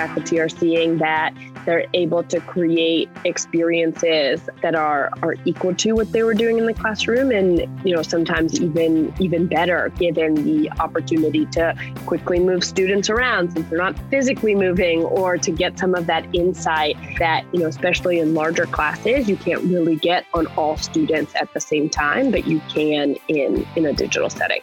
faculty are seeing that they're able to create experiences that are are equal to what they were doing in the classroom and you know sometimes even even better given the opportunity to quickly move students around since they're not physically moving or to get some of that insight that you know especially in larger classes you can't really get on all students at the same time but you can in in a digital setting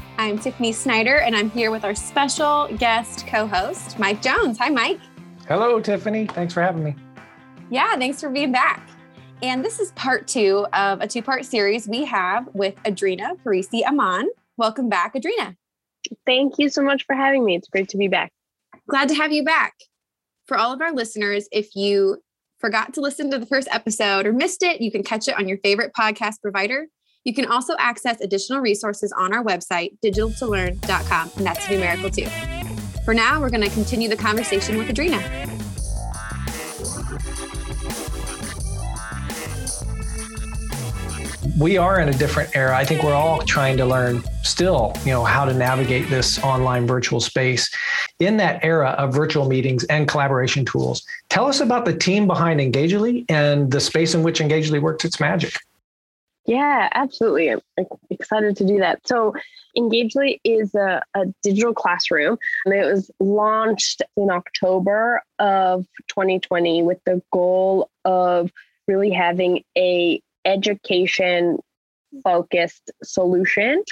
I'm Tiffany Snyder, and I'm here with our special guest co host, Mike Jones. Hi, Mike. Hello, Tiffany. Thanks for having me. Yeah, thanks for being back. And this is part two of a two part series we have with Andreina Parisi-Amon. Welcome back, Andreina. Thank you so much for having me. It's great to be back. Glad to have you back. For all of our listeners, if you forgot to listen to the first episode or missed it, you can catch it on your favorite podcast provider. You can also access additional resources on our website, digital2learn.com, and that's numerical too. For now, we're going to continue the conversation with Andreina. We are in a different era. I think we're all trying to learn still, you know, how to navigate this online virtual space in that era of virtual meetings and collaboration tools. Tell us about the team behind Engageli and the space in which Engageli works its magic. Yeah, absolutely. I'm excited to do that. So, Engageli is a, a digital classroom, and it was launched in October of 2020 with the goal of really having a education focused solution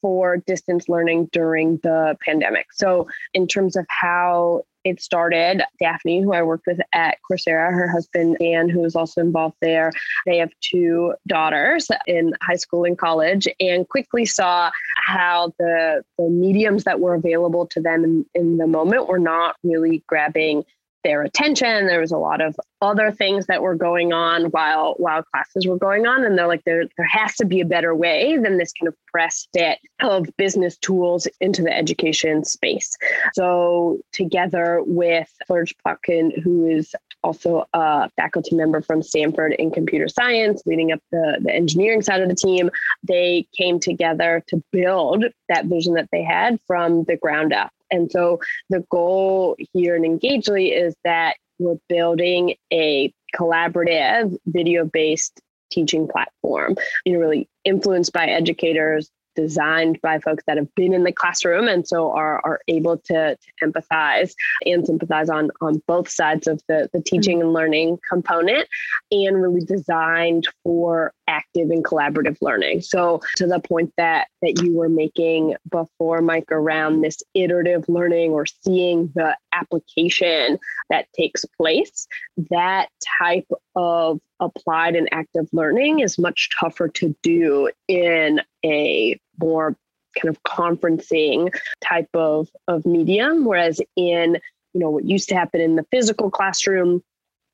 for distance learning during the pandemic. So, in terms of how it started, Daphne, who I worked with at Coursera, her husband, Dan, who was also involved there, they have two daughters in high school and college, and quickly saw how the, the mediums that were available to them in, in the moment were not really grabbing their attention. There was a lot of other things that were going on while while classes were going on, and they're like, there there has to be a better way than this kind of press fit of business tools into the education space. So together with Serge Plotkin, who is also a faculty member from Stanford in computer science, leading up the, the engineering side of the team, they came together to build that vision that they had from the ground up. And so the goal here in Engageli is that we're building a collaborative video based teaching platform, you know, really influenced by educators, designed by folks that have been in the classroom and so are, are able to, to empathize and sympathize on, on both sides of the, the teaching mm-hmm. and learning component and really designed for active and collaborative learning. So to the point that that you were making before, Mike, around this iterative learning or seeing the application that takes place, that type of applied and active learning is much tougher to do in a more kind of conferencing type of, of medium. Whereas in, you know, what used to happen in the physical classroom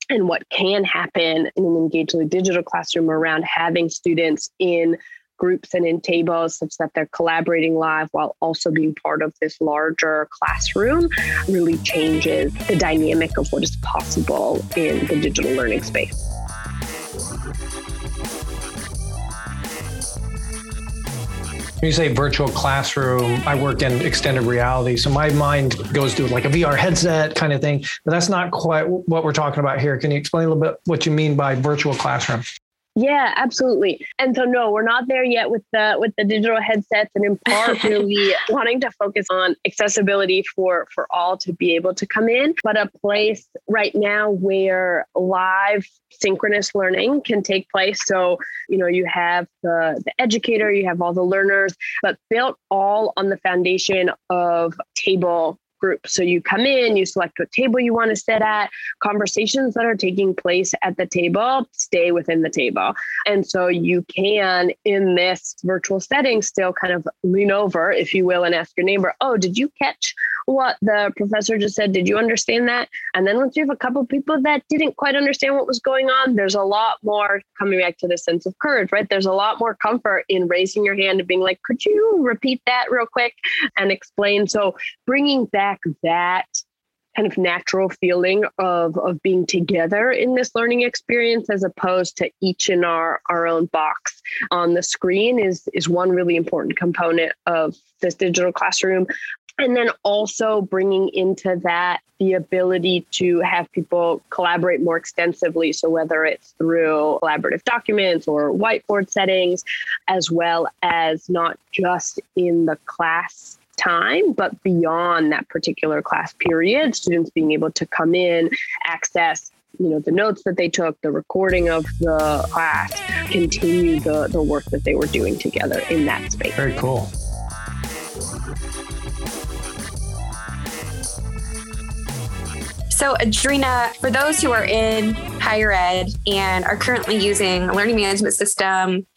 and what can happen in an Engageli digital classroom around having students in groups and in tables such that they're collaborating live while also being part of this larger classroom really changes the dynamic of what is possible in the digital learning space. When you say virtual classroom, I work in extended reality. So my mind goes to like a VR headset kind of thing, but that's not quite what we're talking about here. Can you explain a little bit what you mean by virtual classroom? Yeah, absolutely. And so no, we're not there yet with the with the digital headsets and in part really wanting to focus on accessibility for for all to be able to come in, but a place right now where live synchronous learning can take place. So, you know, you have the the educator, you have all the learners, but built all on the foundation of table group. So you come in, you select what table you want to sit at. Conversations that are taking place at the table stay within the table. And so you can, in this virtual setting, still kind of lean over, if you will, and ask your neighbor, Oh, did you catch what the professor just said. Did you understand that? And then once you have a couple people that didn't quite understand what was going on, there's a lot more coming back to the sense of courage, right? There's a lot more comfort in raising your hand and being like, could you repeat that real quick and explain? So bringing back that kind of natural feeling of of being together in this learning experience as opposed to each in our our own box on the screen is is one really important component of this digital classroom and then also bringing into that the ability to have people collaborate more extensively. So, whether it's through collaborative documents or whiteboard settings, as well as not just in the class time, but beyond that particular class period, students being able to come in, access you know the notes that they took the recording of the class continue the the work that they were doing together in that space very cool So, Andreina, for those who are in higher ed and are currently using a learning management system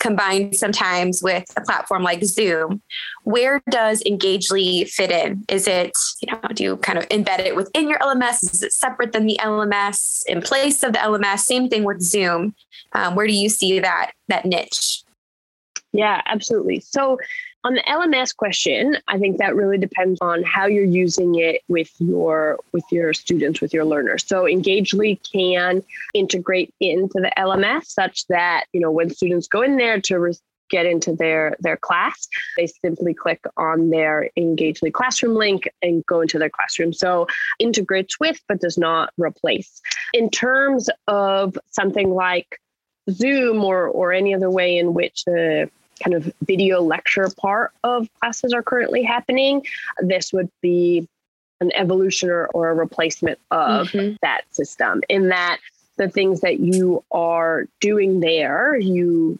combined sometimes with a platform like Zoom, where does Engageli fit in? Is it, you know, do you kind of embed it within your LMS? Is it separate than the LMS, in place of the LMS? Same thing with Zoom. Um, where do you see that that niche? Yeah, absolutely. So on the LMS question, I think that really depends on how you're using it with your with your students, with your learners. So Engageli can integrate into the LMS such that you know when students go in there to re- get into their their class, they simply click on their Engageli classroom link and go into their classroom. So integrates with, but does not replace. In terms of something like Zoom or or any other way in which the kind of video lecture part of classes are currently happening, this would be an evolution or, or a replacement of mm-hmm. that system in that the things that you are doing there, you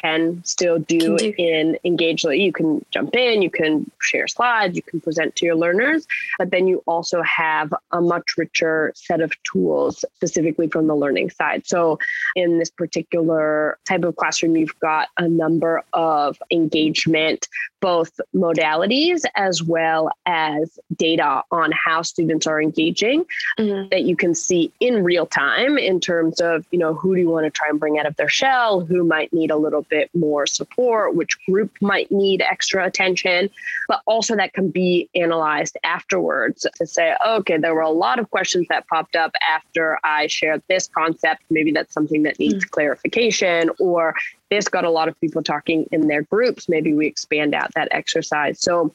can still do, can do. in Engageli. You can jump in, you can share slides, you can present to your learners, but then you also have a much richer set of tools specifically from the learning side. So in this particular type of classroom, you've got a number of engagement both modalities as well as data on how students are engaging mm-hmm. that you can see in real time in terms of you know who do you want to try and bring out of their shell who might need a little bit more support which group might need extra attention but also that can be analyzed afterwards to say okay there were a lot of questions that popped up after i shared this concept maybe that's something that needs mm-hmm. clarification or this got a lot of people talking in their groups. Maybe we expand out that exercise. So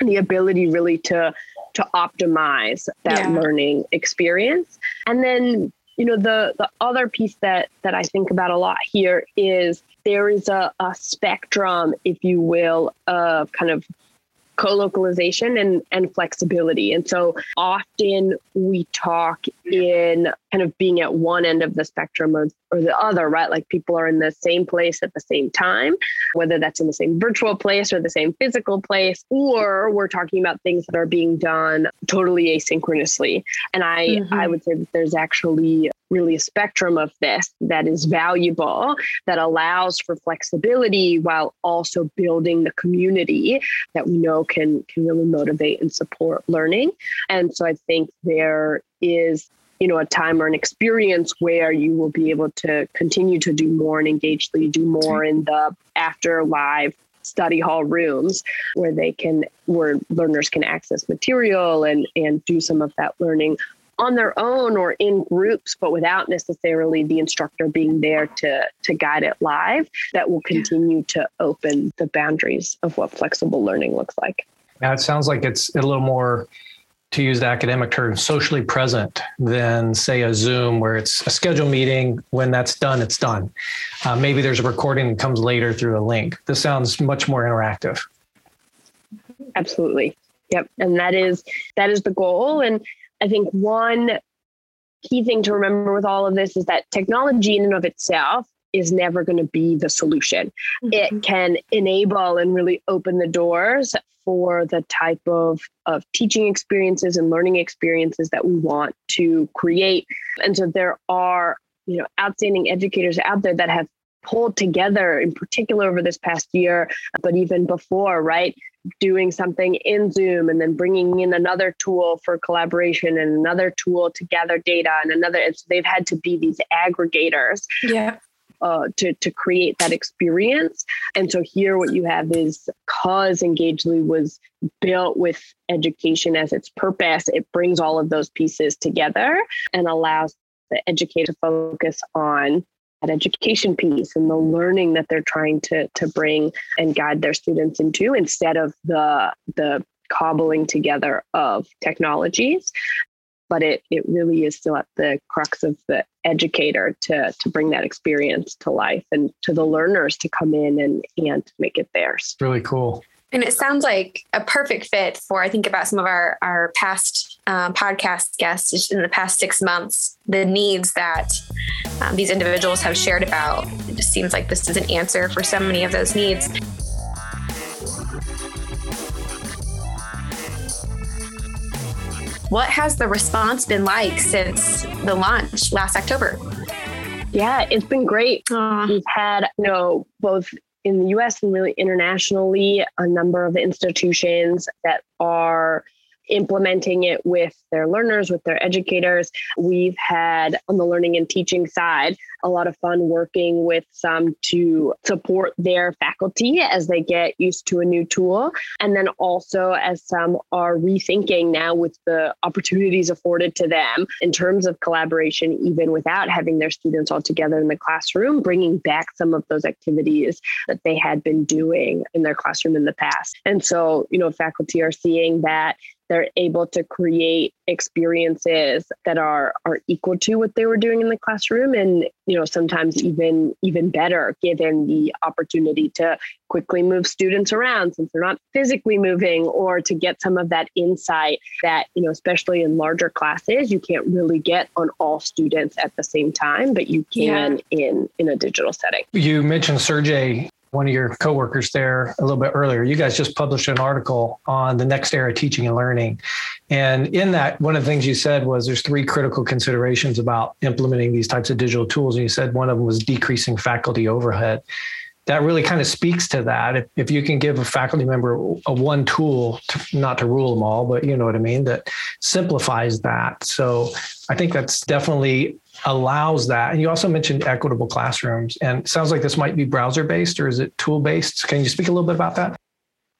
the ability really to to optimize that yeah. learning experience. And then, you know, the the other piece that that I think about a lot here is there is a, a spectrum, if you will, of kind of co-localization and, and flexibility. And so often we talk in kind of being at one end of the spectrum or, or the other, right? Like people are in the same place at the same time, whether that's in the same virtual place or the same physical place, or we're talking about things that are being done totally asynchronously. And I, mm-hmm. I would say that there's actually really a spectrum of this that is valuable, that allows for flexibility while also building the community that we know can can really motivate and support learning. And so I think there is you know a time or an experience where you will be able to continue to do more and engage Engageli do more in the after live study hall rooms where they can where learners can access material and and do some of that learning on their own or in groups, but without necessarily the instructor being there to, to guide it live, that will continue to open the boundaries of what flexible learning looks like. Now, it sounds like it's a little more, to use the academic term, socially present than, say, a Zoom where it's a scheduled meeting. When that's done, it's done. Uh, maybe there's a recording that comes later through a link. This sounds much more interactive. Absolutely. Yep. And that is that is the goal. And I think one key thing to remember with all of this is that technology in and of itself is never going to be the solution. Mm-hmm. It can enable and really open the doors for the type of, of teaching experiences and learning experiences that we want to create. And so there are, you know, outstanding educators out there that have pulled together, in particular over this past year, but even before, right? Doing something in Zoom and then bringing in another tool for collaboration and another tool to gather data and another. It's, they've had to be these aggregators. Yeah. Uh, to to create that experience. And so here, what you have is because Engageli was built with education as its purpose, it brings all of those pieces together and allows the educator to focus on that education piece and the learning that they're trying to to bring and guide their students into instead of the the cobbling together of technologies but it it really is still at the crux of the educator to to bring that experience to life and to the learners to come in and and make it theirs. Really cool. And it sounds like a perfect fit for I think about some of our our past uh, podcast guests in the past six months. The needs that um, these individuals have shared about. It just seems like this is an answer for so many of those needs. What has the response been like since the launch last October? Yeah, it's been great. Aww. We've had, you know, both in the US and really internationally, a number of institutions that are implementing it with their learners, with their educators. We've had on the learning and teaching side a lot of fun working with some to support their faculty as they get used to a new tool. And then also as some are rethinking now with the opportunities afforded to them in terms of collaboration, even without having their students all together in the classroom, bringing back some of those activities that they had been doing in their classroom in the past. And so, you know, faculty are seeing that they're able to create experiences that are are equal to what they were doing in the classroom and you know sometimes even even better given the opportunity to quickly move students around since they're not physically moving or to get some of that insight that you know especially in larger classes you can't really get on all students at the same time but you can yeah. in in a digital setting you mentioned Sergey one of your coworkers there a little bit earlier. You guys just published an article on the next era teaching and learning. And in that, one of the things you said was there's three critical considerations about implementing these types of digital tools. And you said one of them was decreasing faculty overhead. That really kind of speaks to that. If, if you can give a faculty member a one tool, to, not to rule them all, but you know what I mean, that simplifies that. So I think that's definitely allows that. And you also mentioned equitable classrooms, and sounds like this might be browser based or is it tool based? Can you speak a little bit about that?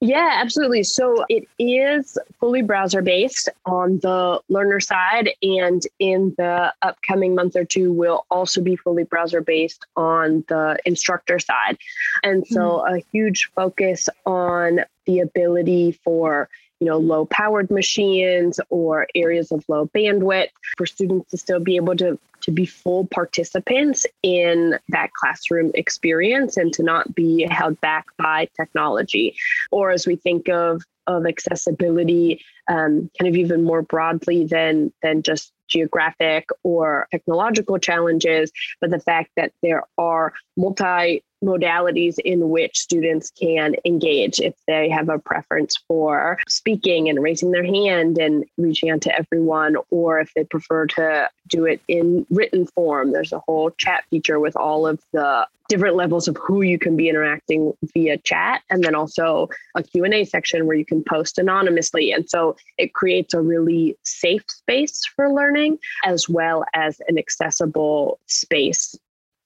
Yeah, absolutely. So it is fully browser based on the learner side, and in the upcoming month or two, will also be fully browser based on the instructor side. And so mm-hmm. a huge focus on the ability for you know low powered machines or areas of low bandwidth for students to still be able to to be full participants in that classroom experience and to not be held back by technology or as we think of of accessibility um, kind of even more broadly than than just geographic or technological challenges, but the fact that there are multi modalities in which students can engage if they have a preference for speaking and raising their hand and reaching out to everyone, or if they prefer to do it in written form. There's a whole chat feature with all of the different levels of who you can be interacting via chat and then also a q&a section where you can post anonymously and so it creates a really safe space for learning as well as an accessible space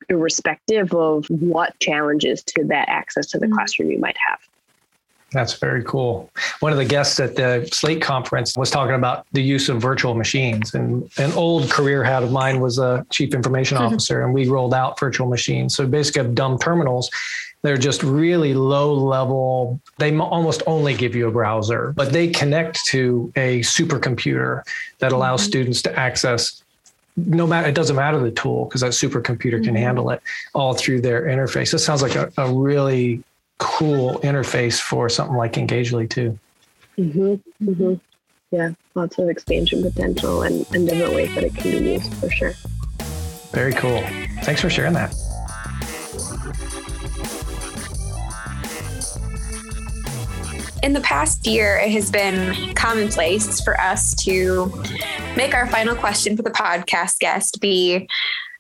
irrespective of what challenges to that access to the mm-hmm. classroom you might have. That's very cool. One of the guests at the Slate conference was talking about the use of virtual machines. And an old career hat of mine was a chief information mm-hmm. officer, and we rolled out virtual machines. So basically, dumb terminals. They're just really low level. They almost only give you a browser, but they connect to a supercomputer that allows mm-hmm. students to access no matter it doesn't matter the tool because that supercomputer mm-hmm. can handle it all through their interface. This sounds like a, a really cool interface for something like Engageli too. Mm-hmm. Mm-hmm. Yeah, lots of expansion potential and, and different ways that it can be used for sure. Very cool. Thanks for sharing that. In the past year, it has been commonplace for us to make our final question for the podcast guest be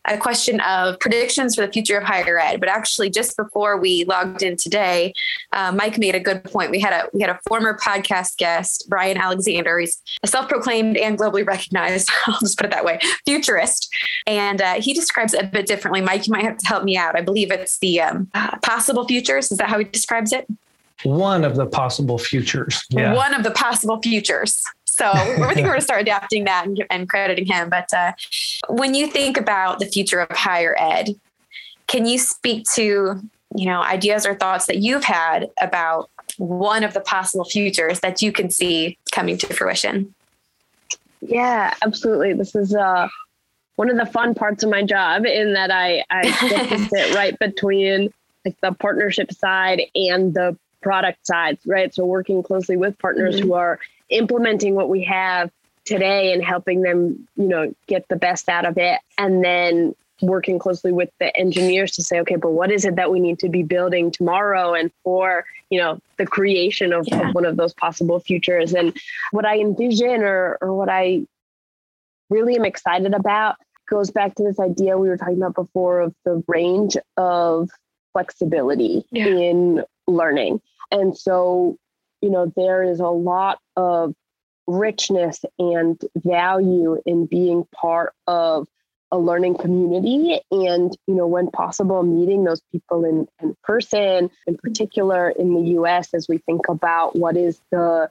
a question of predictions for the future of higher ed. But actually, just before we logged in today, uh, Mike made a good point. We had a we had a former podcast guest, Bryan Alexander. He's a self-proclaimed and globally recognized, I'll just put it that way, futurist, and uh, he describes it a bit differently. Mike, you might have to help me out. I believe it's the um, possible futures. Is that how he describes it? One of the possible futures. Yeah. One of the possible futures. So I think we're going to start adapting that and, and crediting him. But uh, when you think about the future of higher ed, can you speak to you know ideas or thoughts that you've had about one of the possible futures that you can see coming to fruition? Yeah, absolutely. This is uh, one of the fun parts of my job in that I, I get to sit right between like the partnership side and the product side, right? So working closely with partners mm-hmm. who are implementing what we have today and helping them, you know, get the best out of it. And then working closely with the engineers to say, okay, but what is it that we need to be building tomorrow and for, you know, the creation of, yeah. of one of those possible futures. And what I envision or, or what I really am excited about goes back to this idea we were talking about before of the range of flexibility yeah. in learning. And so you know, there is a lot of richness and value in being part of a learning community. And you know when possible meeting those people in, in person in particular in the us as we think about what is the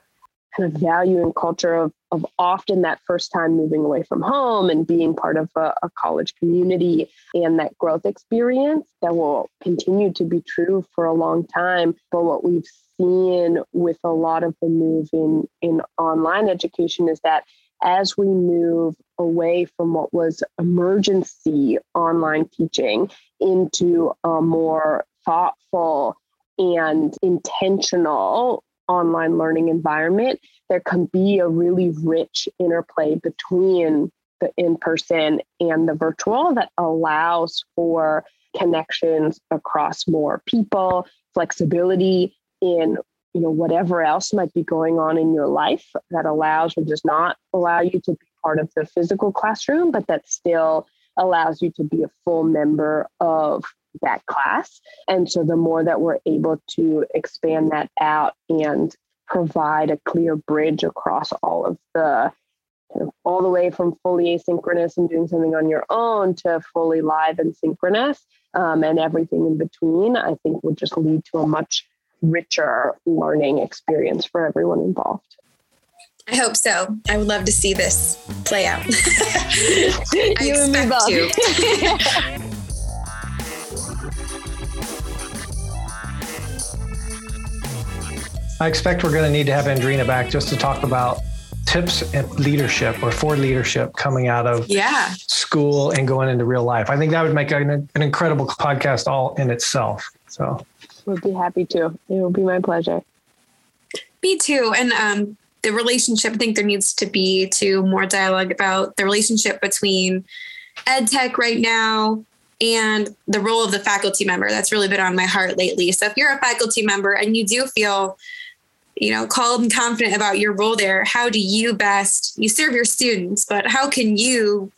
kind of value and culture of, of often that first time moving away from home and being part of a, a college community and that growth experience that will continue to be true for a long time. But what we've seen with a lot of the move in, in online education is that as we move away from what was emergency online teaching into a more thoughtful and intentional online learning environment, there can be a really rich interplay between the in person and the virtual that allows for connections across more people, flexibility, in you know whatever else might be going on in your life that allows or does not allow you to be part of the physical classroom but that still allows you to be a full member of that class and so the more that we're able to expand that out and provide a clear bridge across all of the kind of all the way from fully asynchronous and doing something on your own to fully live and synchronous um, and everything in between i think would just lead to a much richer learning experience for everyone involved. I hope so. I would love to see this play out. I you expect to. I expect we're going to need to have Andreina back just to talk about tips and leadership or for leadership coming out of yeah. school and going into real life. I think that would make an, an incredible podcast all in itself. So we'd be happy to. It will be my pleasure. Me too. And um, the relationship, I think there needs to be to more dialogue about the relationship between ed tech right now and the role of the faculty member. That's really been on my heart lately. So if you're a faculty member and you do feel you know called and confident about your role there how do you best you serve your students but how can you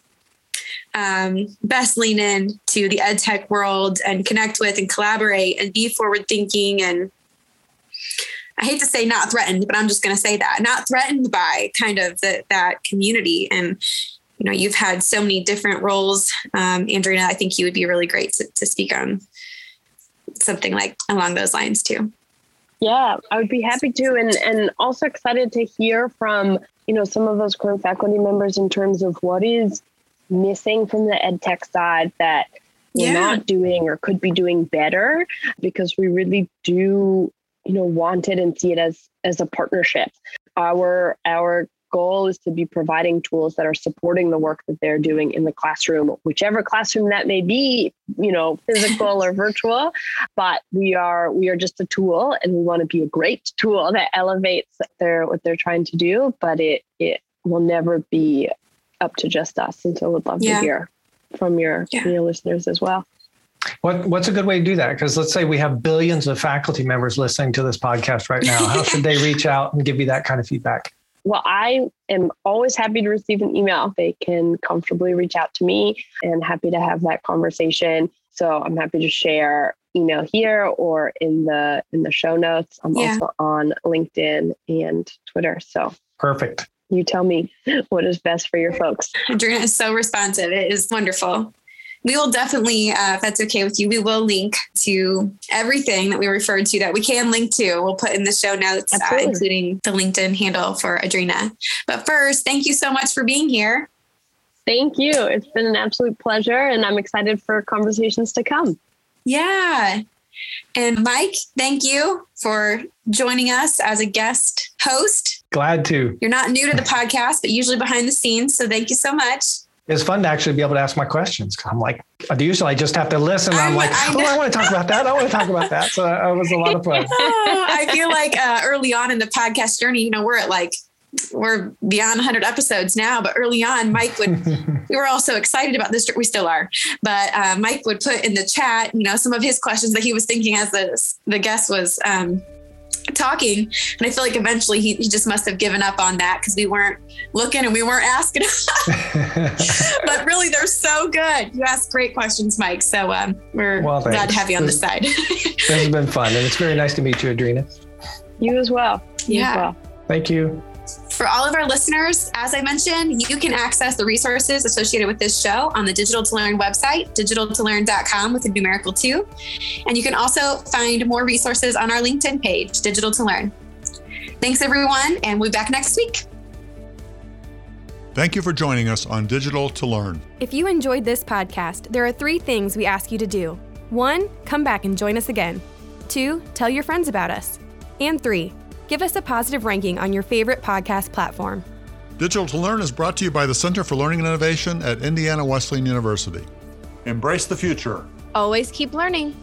um, best lean in to the ed tech world and connect with and collaborate and be forward thinking and I hate to say not threatened, but I'm just going to say that not threatened by kind of the, that community. And, you know, you've had so many different roles. Um, Andreina, I think you would be really great to, to speak on something like along those lines too. Yeah, I would be happy to. And, and also excited to hear from, you know, some of those current faculty members in terms of what is missing from the ed tech side that we're not doing or could be doing better because we really do you know want it and see it as as a partnership our our goal is to be providing tools that are supporting the work that they're doing in the classroom whichever classroom that may be you know physical or virtual but we are we are just a tool and we want to be a great tool that elevates their what they're trying to do but it it will never be up to just us. And so we'd love yeah. to hear from your, yeah. your listeners as well. What what's a good way to do that? Because let's say we have billions of faculty members listening to this podcast right now. How should they reach out and give you that kind of feedback? Well, I am always happy to receive an email. They can comfortably reach out to me and happy to have that conversation. So I'm happy to share email here or in the in the show notes. I'm yeah. also on LinkedIn and Twitter. So perfect. You tell me what is best for your folks. Andreina is so responsive. It is wonderful. We will definitely, uh, if that's okay with you, we will link to everything that we referred to that we can link to. We'll put in the show notes, uh, including the LinkedIn handle for Andreina. But first, thank you so much for being here. Thank you. It's been an absolute pleasure, and I'm excited for conversations to come. Yeah. And Mike, thank you for joining us as a guest host. Glad to. You're not new to the podcast, but usually behind the scenes. So thank you so much. It's fun to actually be able to ask my questions. I'm like, usually I just have to listen. I'm, I'm like, I oh, I want to talk about that. I want to talk about that. So it was a lot of fun. I feel like uh, early on in the podcast journey, you know, we're at like we're beyond 100 episodes now but early on mike would we were all so excited about this we still are but uh, mike would put in the chat you know some of his questions that he was thinking as the the guest was um, talking. And i feel like eventually he, he just must have given up on that because we weren't looking and we weren't asking. But really they're so good. You ask great questions mike. So um, we're well, glad to have you on this, the side. this has been fun and it's very nice to meet you Andreina you as well. You yeah. as well. thank you for all of our listeners, as I mentioned, you can access the resources associated with this show on the Digital to Learn website, digital2learn.com with a numerical two. And you can also find more resources on our LinkedIn page, Digital to Learn. Thanks, everyone, and we'll be back next week. Thank you for joining us on Digital to Learn. If you enjoyed this podcast, there are three things we ask you to do. One, come back and join us again. Two, tell your friends about us. And three, give us a positive ranking on your favorite podcast platform. Digital to Learn is brought to you by the Center for Learning and Innovation at Indiana Wesleyan University. Embrace the future. Always keep learning.